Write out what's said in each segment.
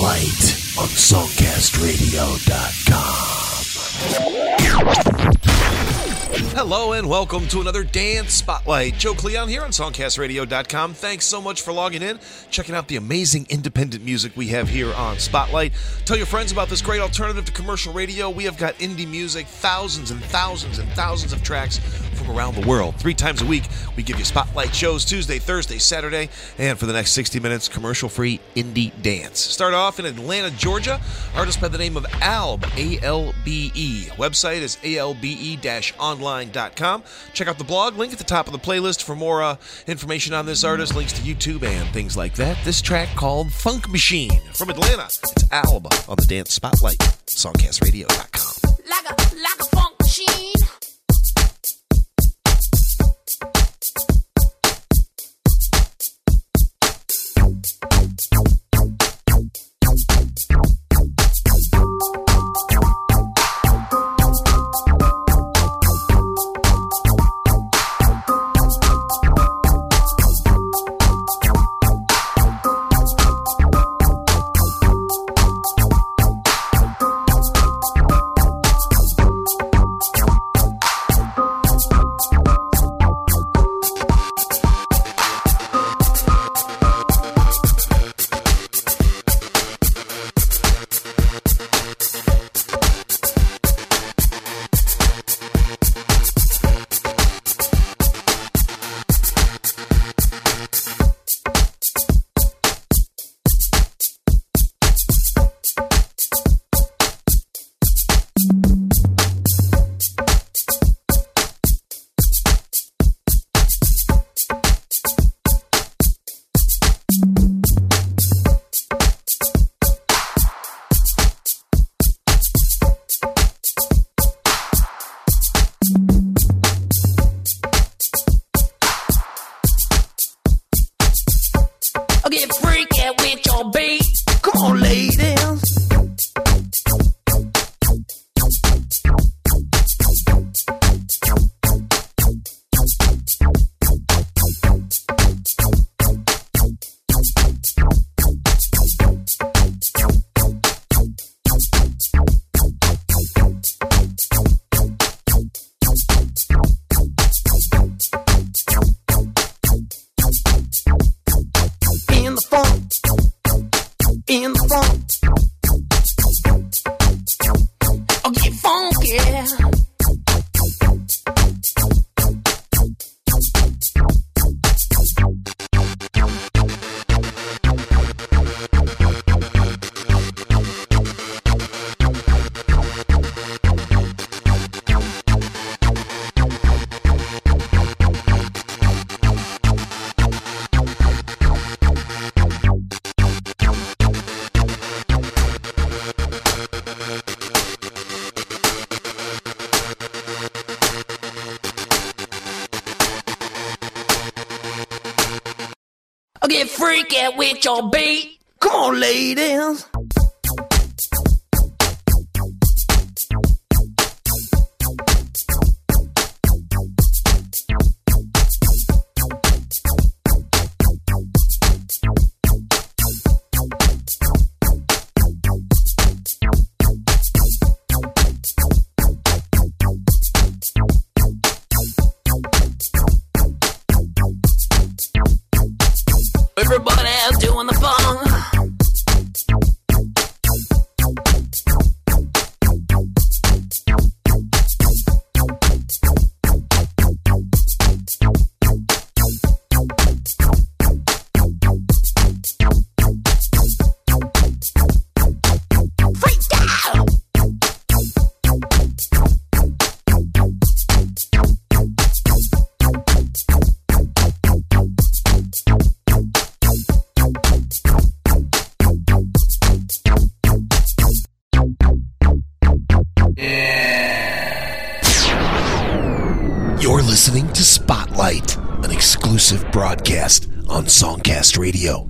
Spotlight on SongcastRadio.com. Hello and welcome to another Dance Spotlight. Joe Cleon here on SongcastRadio.com. Thanks so much for logging in, checking out the amazing independent music we have here on Spotlight. Tell your friends about this great alternative to commercial radio. We have got indie music, thousands and thousands and thousands of tracks from around the world. Three times a week, we give you Spotlight shows Tuesday, Thursday, Saturday, and for the next 60 minutes, commercial free indie dance. Start off in Atlanta, Georgia. Artist by the name of Albe, A L B E. Website is albe online.com. Check out the blog, link at the top of the playlist for more uh, information on this artist, links to YouTube and things like that. This track called Funk Machine from Atlanta. It's Albe on the Dance Spotlight, songcastradio.com. like a like a funk machine. Get freaky with your beat. Come on, ladies. SongcastRadio.com.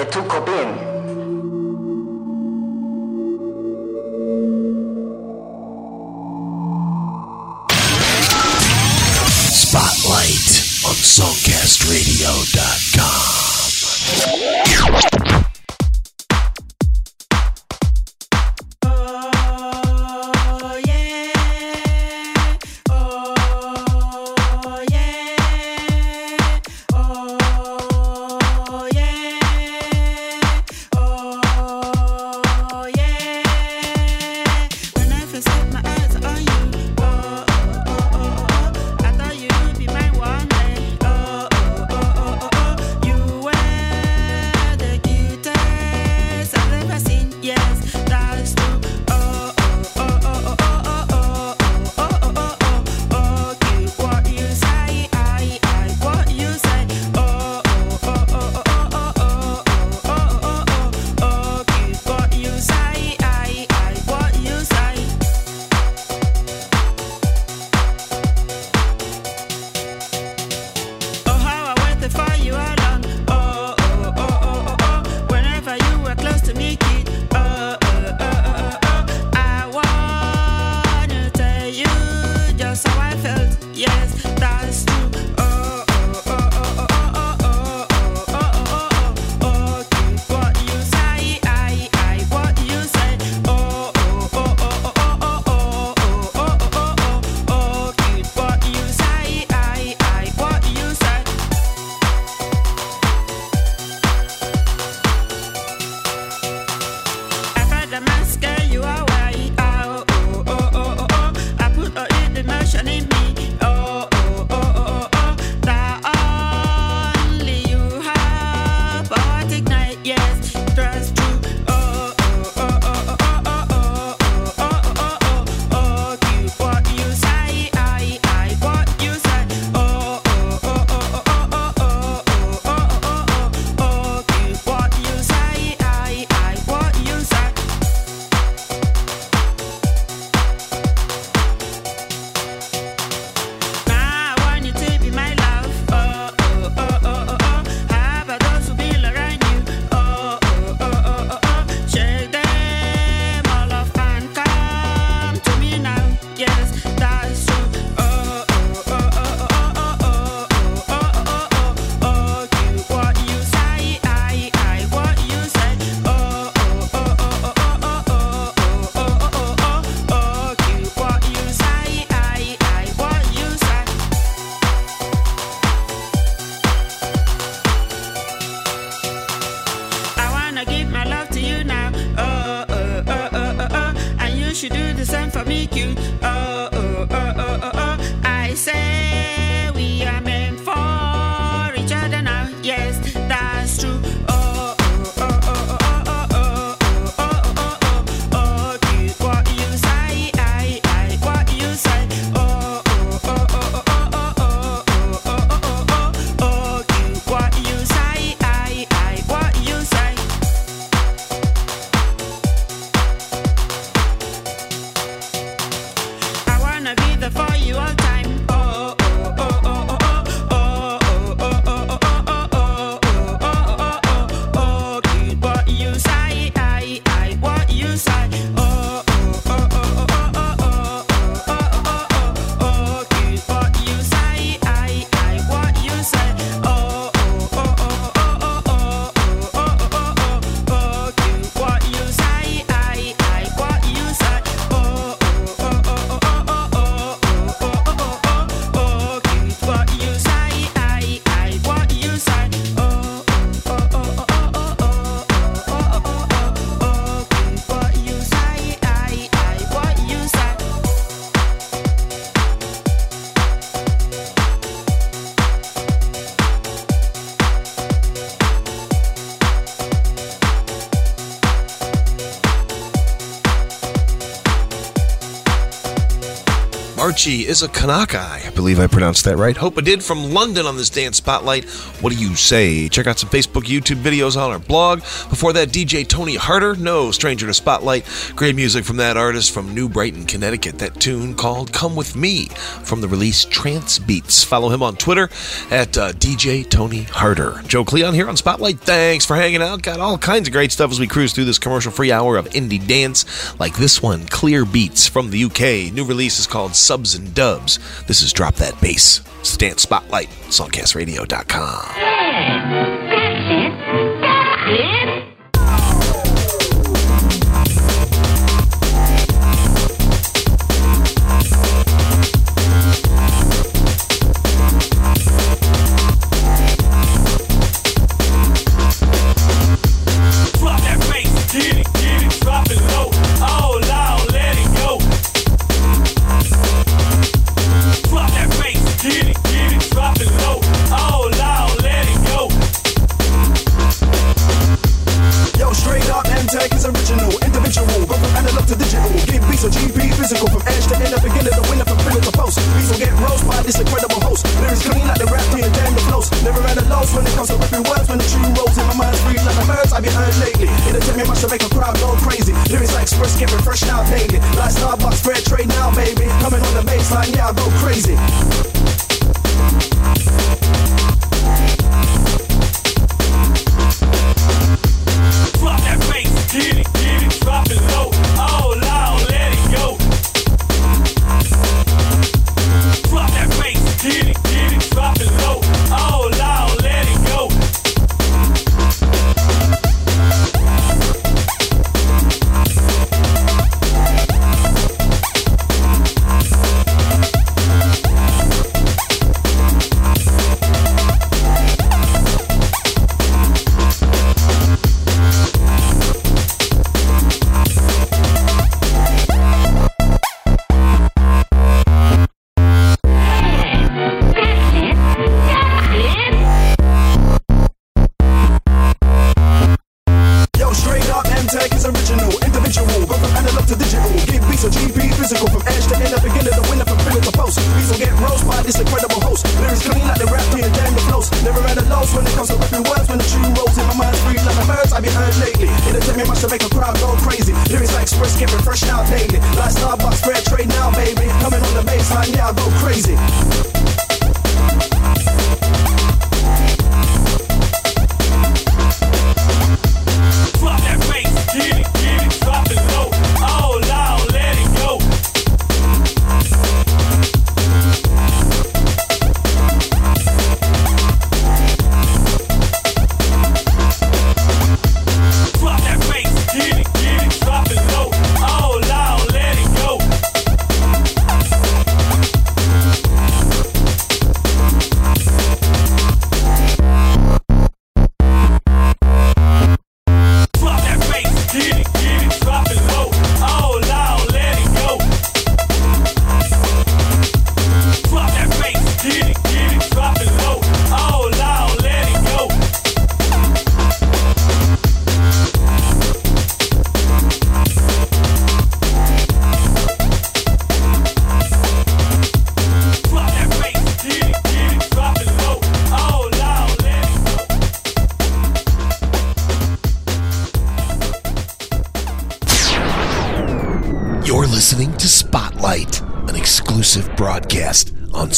que tú She is a Kanakai believe I pronounced that right. Hope I did. From London on this dance spotlight. What do you say? Check out some Facebook, YouTube videos on our blog. Before that, DJ Tony Harder, no stranger to spotlight. Great music from that artist from New Britain, Connecticut. That tune called "Come with Me" from the release Trance Beats. Follow him on Twitter at uh, DJ Tony Harder. Joe Cleon here on Spotlight. Thanks for hanging out. Got all kinds of great stuff as we cruise through this commercial-free hour of indie dance, like this one, Clear Beats from the UK. New release is called Subs and Dubs. This is Drop. Drop That Bass. stand Spotlight, songcastradio.com.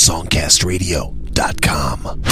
songcastradio.com.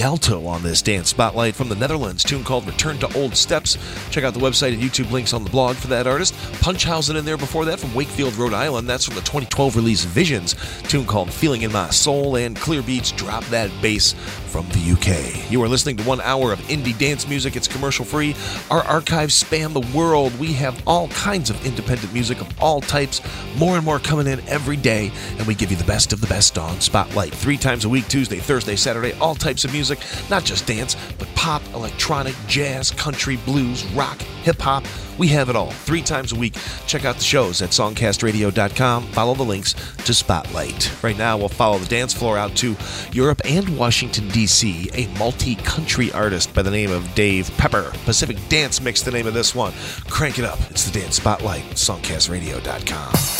Galto on this dance spotlight from the Netherlands, tune called Return to Old Steps. Check out the website and YouTube links on the blog for that artist. Punchhausen in there before that from Wakefield, Rhode Island. That's from the 2012 release Visions, tune called Feeling in My Soul, and Clear Beats Drop That Bass from the UK. You are listening to one hour of indie dance music. It's commercial free. Our archives span the world. We have all kinds of independent music of all types, more and more coming in every day, and we give you the best of the best on Spotlight. Three times a week Tuesday, Thursday, Saturday, all types of music, not just dance, but pop, electronic, jazz, country, blues, rock, hip hop. We have it all. Three times a week. Check out the shows at songcastradio.com. Follow the links to Spotlight. Right now, we'll follow the dance floor out to Europe and Washington, D.C., a multi country artist by the name of Dave Pepper. Pacific Dance Mix, the name of this one. Crank it up. It's the Dance Spotlight, songcastradio.com.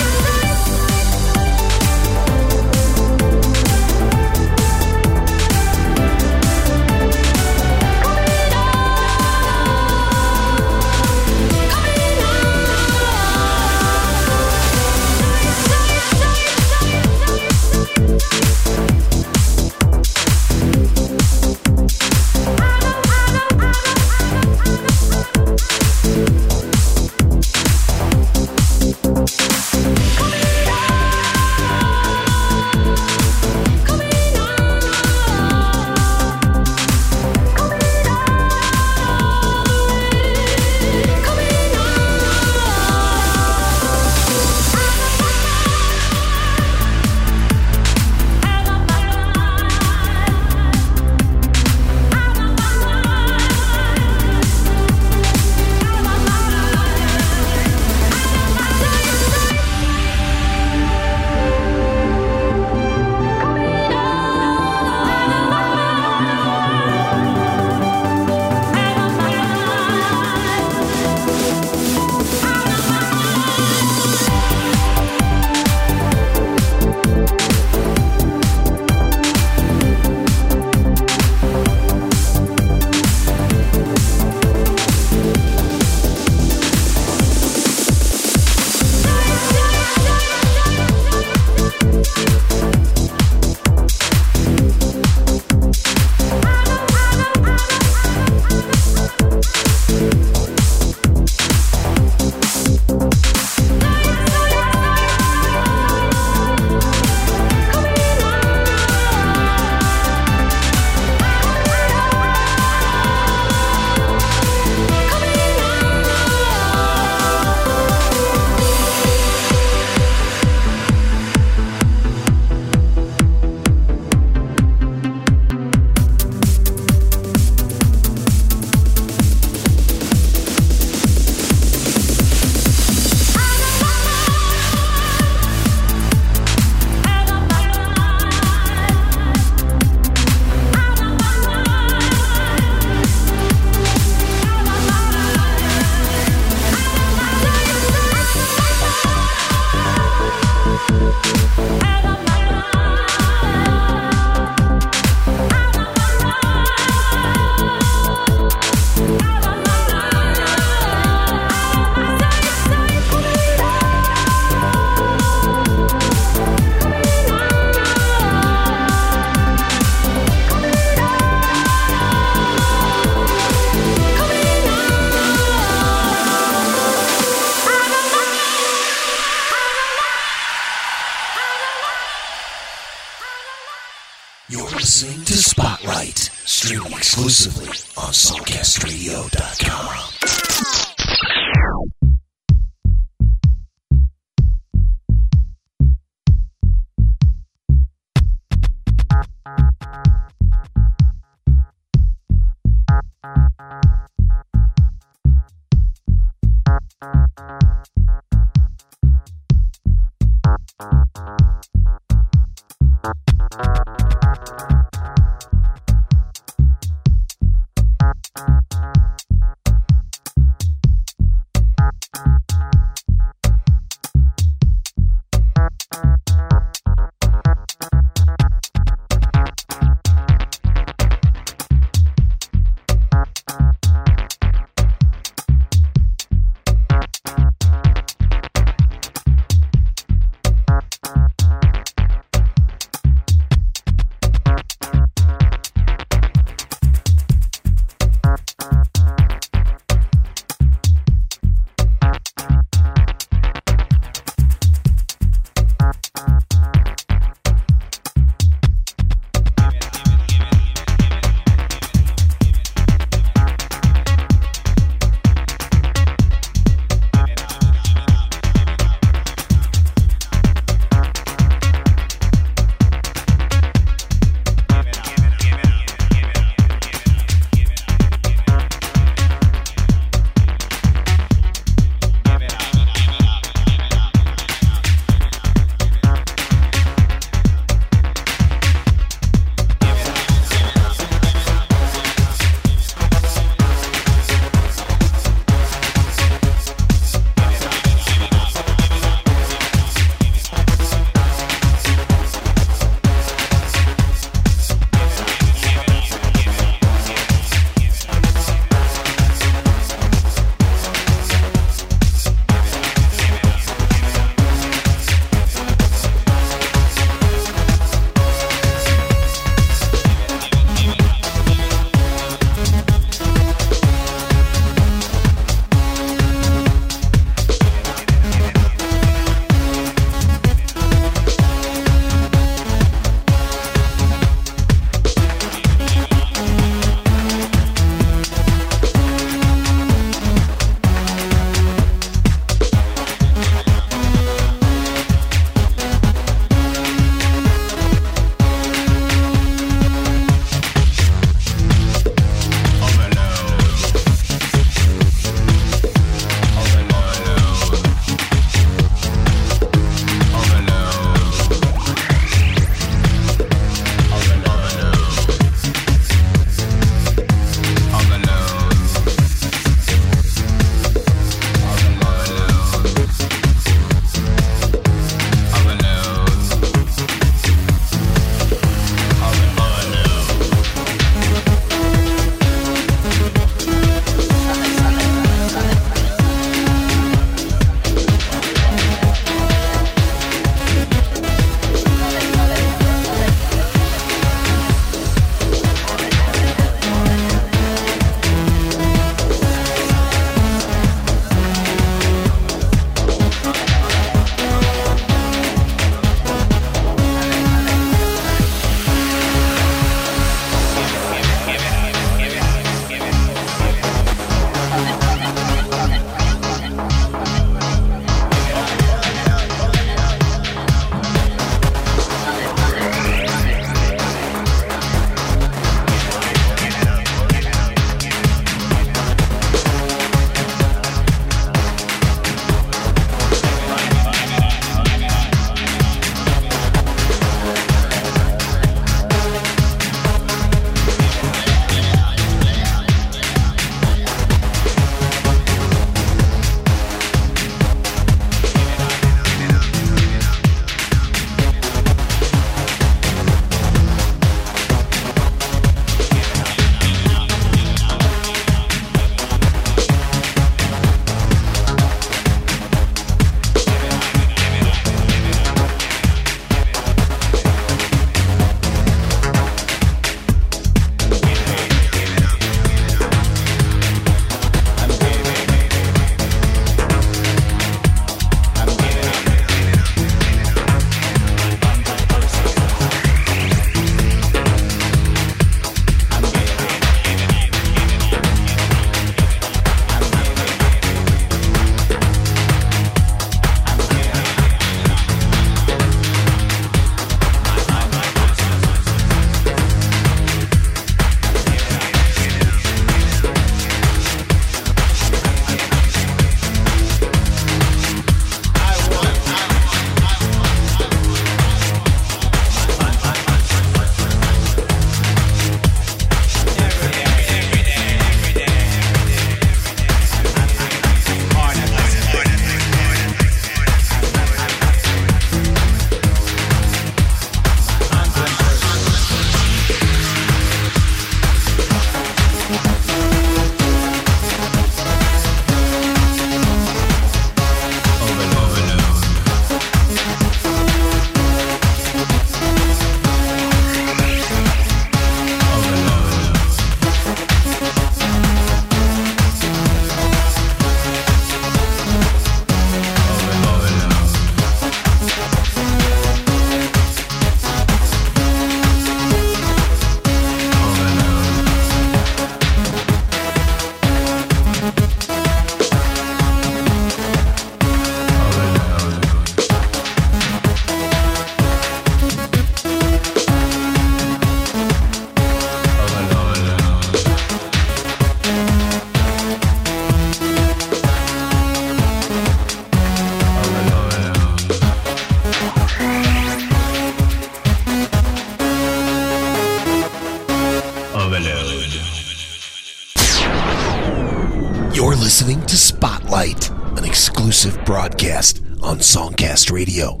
SongcastRadio.com.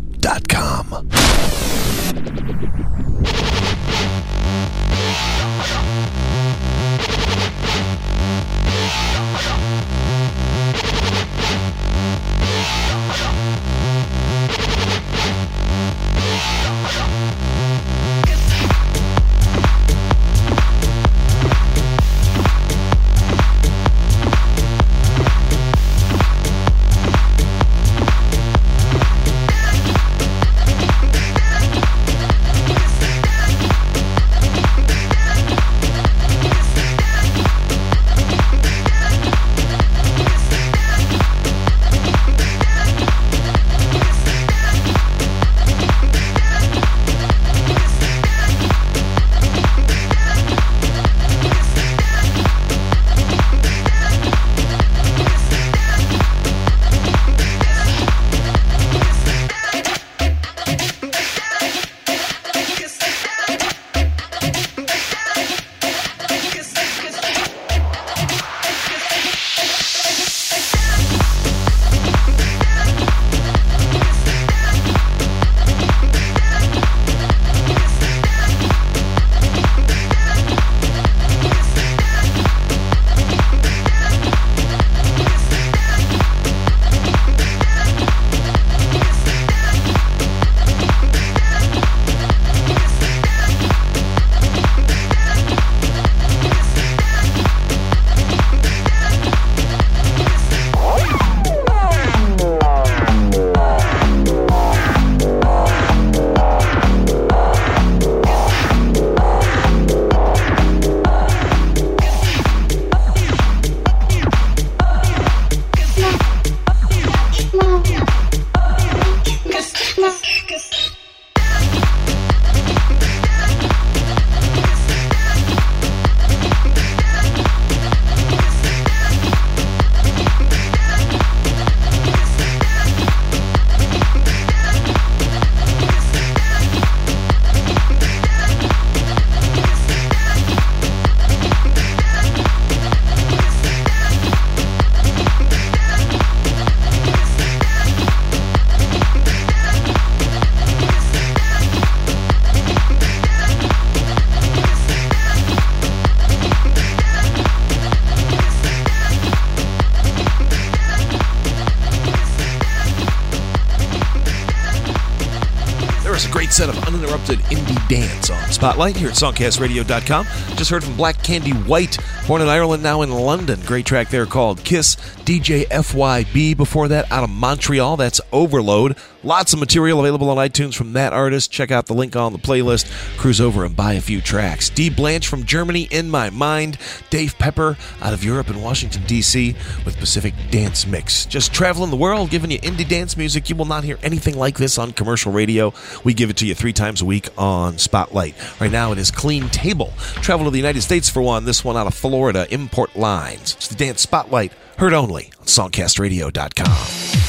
Spotlight here at SongcastRadio.com. Just heard from Black Candy White, born in Ireland, now in London. Great track there called Kiss. DJ FYB before that out of Montreal. That's Overload. Lots of material available on iTunes from that artist. Check out the link on the playlist. Cruise over and buy a few tracks. D. Blanche from Germany, In My Mind. Dave Pepper out of Europe and Washington, D.C. with Pacific Dance Mix. Just traveling the world, giving you indie dance music. You will not hear anything like this on commercial radio. We give it to you three times a week on Spotlight. Right now it is Clean Table. Travel to the United States for one. This one out of Florida, Import Lines. It's the Dance Spotlight, heard only on SongcastRadio.com.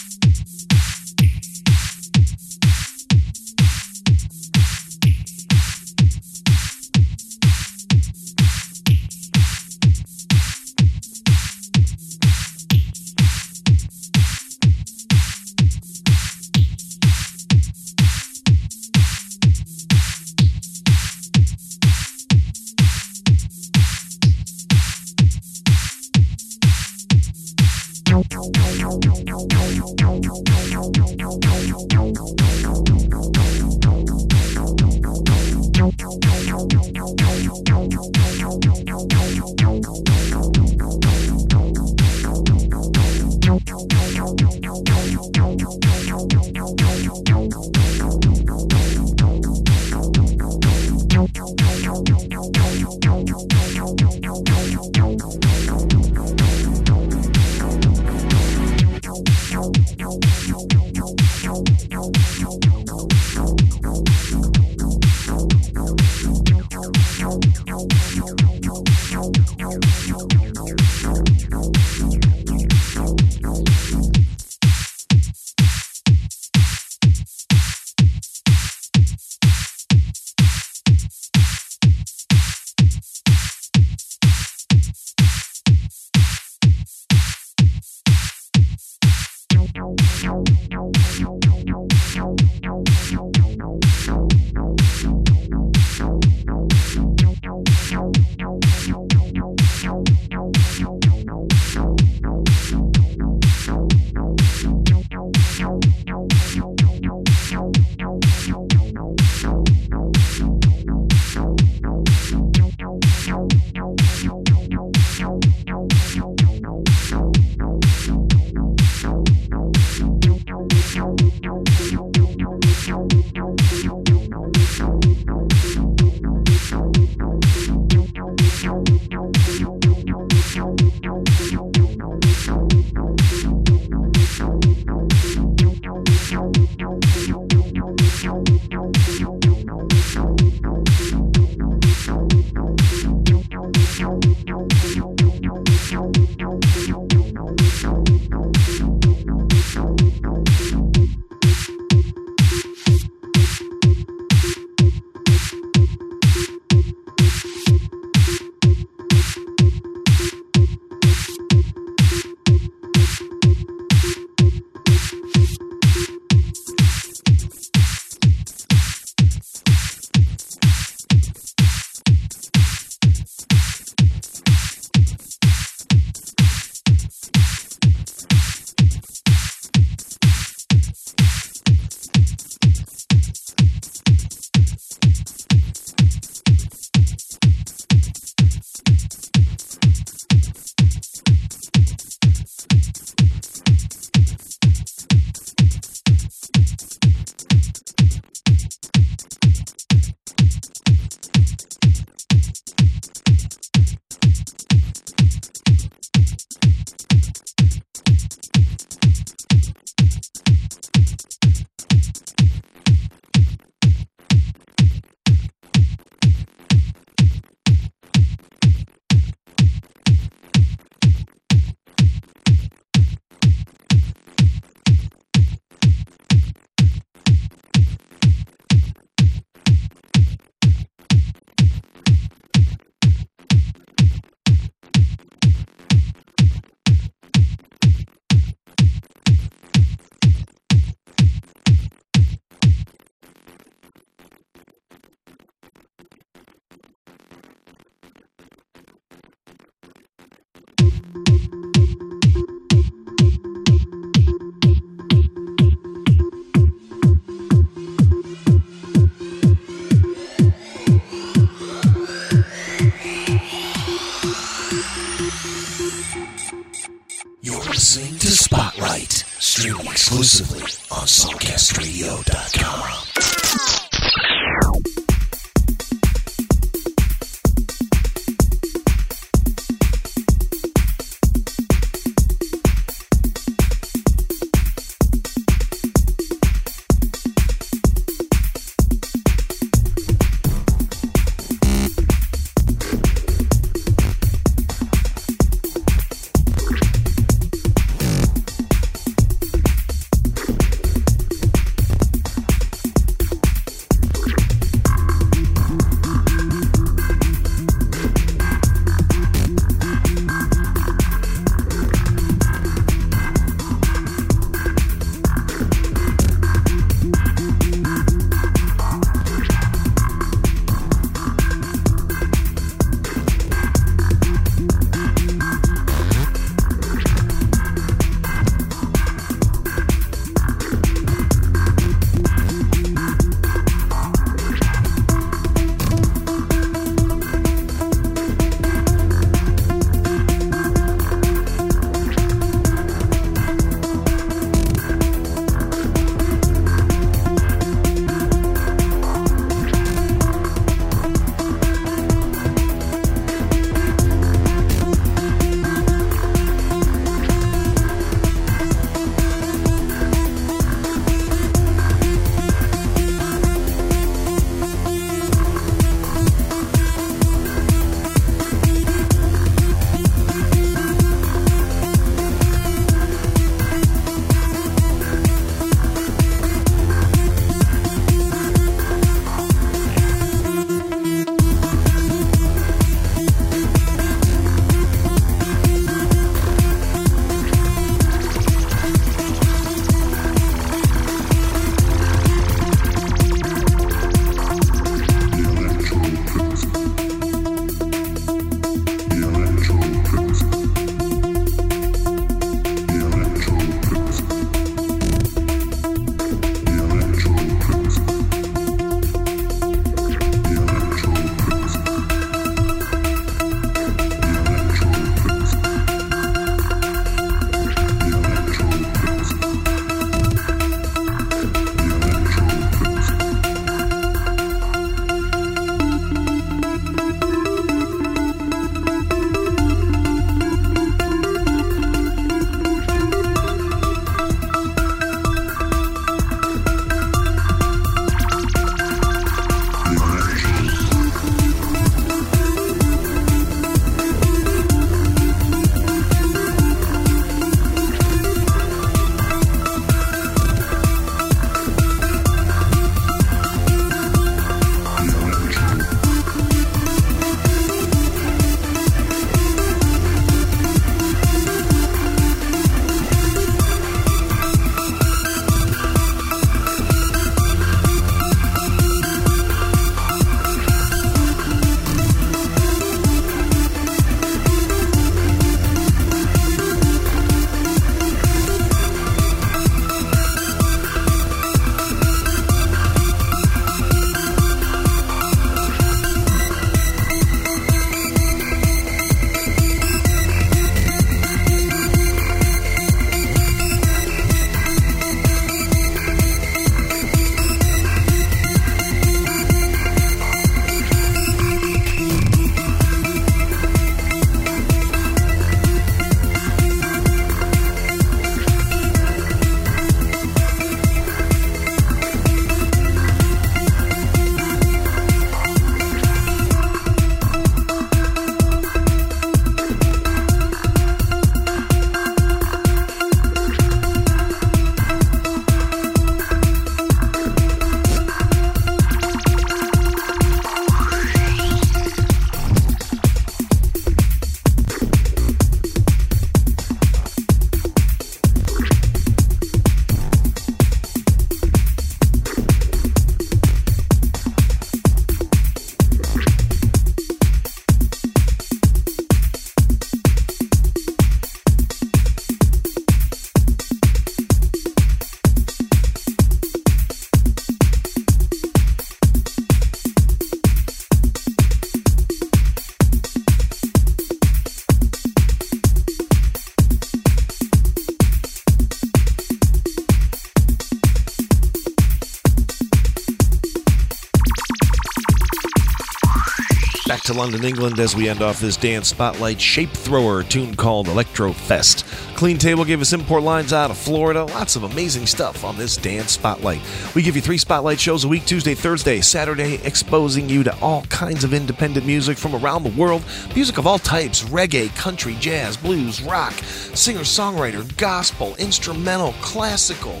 London, England as we end off this dance spotlight. Shape Thrower, tune called Electro Fest. Clean Table gave us import lines out of Florida. Lots of amazing stuff on this dance spotlight. We give you three spotlight shows a week Tuesday, Thursday, Saturday, exposing you to all kinds of independent music from around the world. Music of all types reggae, country, jazz, blues, rock, singer songwriter, gospel, instrumental, classical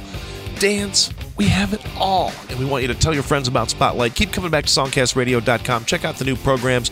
dance. We have it all. And we want you to tell your friends about Spotlight. Keep coming back to songcastradio.com. Check out the new programs.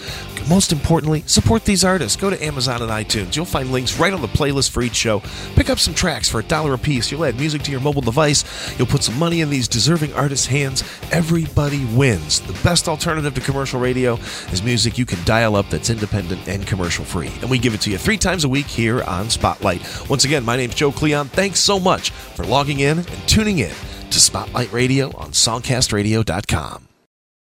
Most importantly, support these artists. Go to Amazon and iTunes. You'll find links right on the playlist for each show. Pick up some tracks for a dollar a piece. You'll add music to your mobile device. You'll put some money in these deserving artists' hands. Everybody wins. The best alternative to commercial radio is music you can dial up that's independent and commercial free. And we give it to you three times a week here on Spotlight. Once again, my name's Joe Cleon. Thanks so much for logging in and tuning in to Spotlight Radio on SongcastRadio.com.